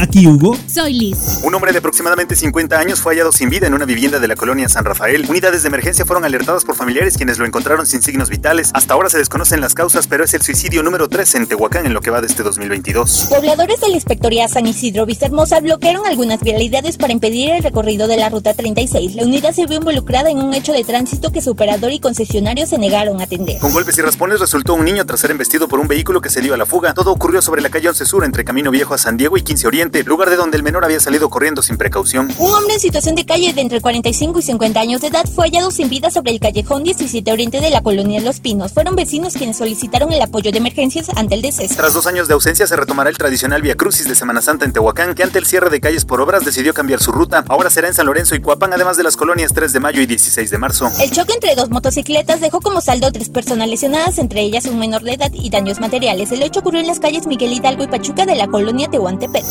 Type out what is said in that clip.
Aquí Hugo. Soy Liz. Un hombre de aproximadamente 50 años fue hallado sin vida en una vivienda de la colonia San Rafael. Unidades de emergencia fueron alertadas por familiares quienes lo encontraron sin signos vitales. Hasta ahora se desconocen las causas, pero es el suicidio número 3 en Tehuacán en lo que va de este 2022. Pobladores de la Inspectoría San Isidro Vistahermosa bloquearon algunas vialidades para impedir el recorrido de la ruta 36. La unidad se vio involucrada en un hecho de tránsito que su operador y concesionario se negaron a atender. Con golpes y raspones resultó un niño tras ser embestido por un vehículo que se dio a la fuga. Todo ocurrió sobre la calle 11 Sur entre Camino Viejo a San Diego y 15 Oriente, lugar de donde el menor había salido corriendo sin precaución. Un hombre en situación de calle de entre 45 y 50 años de edad fue hallado sin vida sobre el callejón 17 Oriente de la colonia Los Pinos. Fueron vecinos quienes solicitaron el apoyo de emergencias ante el deceso. Tras dos años de ausencia se retomará el tradicional Via Crucis de Semana Santa en Tehuacán, que ante el cierre de calles por obras decidió cambiar su ruta. Ahora será en San Lorenzo y Cuapán, además de las colonias 3 de mayo y 16 de marzo. El choque entre dos motocicletas dejó como saldo tres personas lesionadas, entre ellas un menor de edad y daños materiales. El hecho ocurrió en las calles Miguel Hidalgo y Pachuca de la colonia Tehuantepec.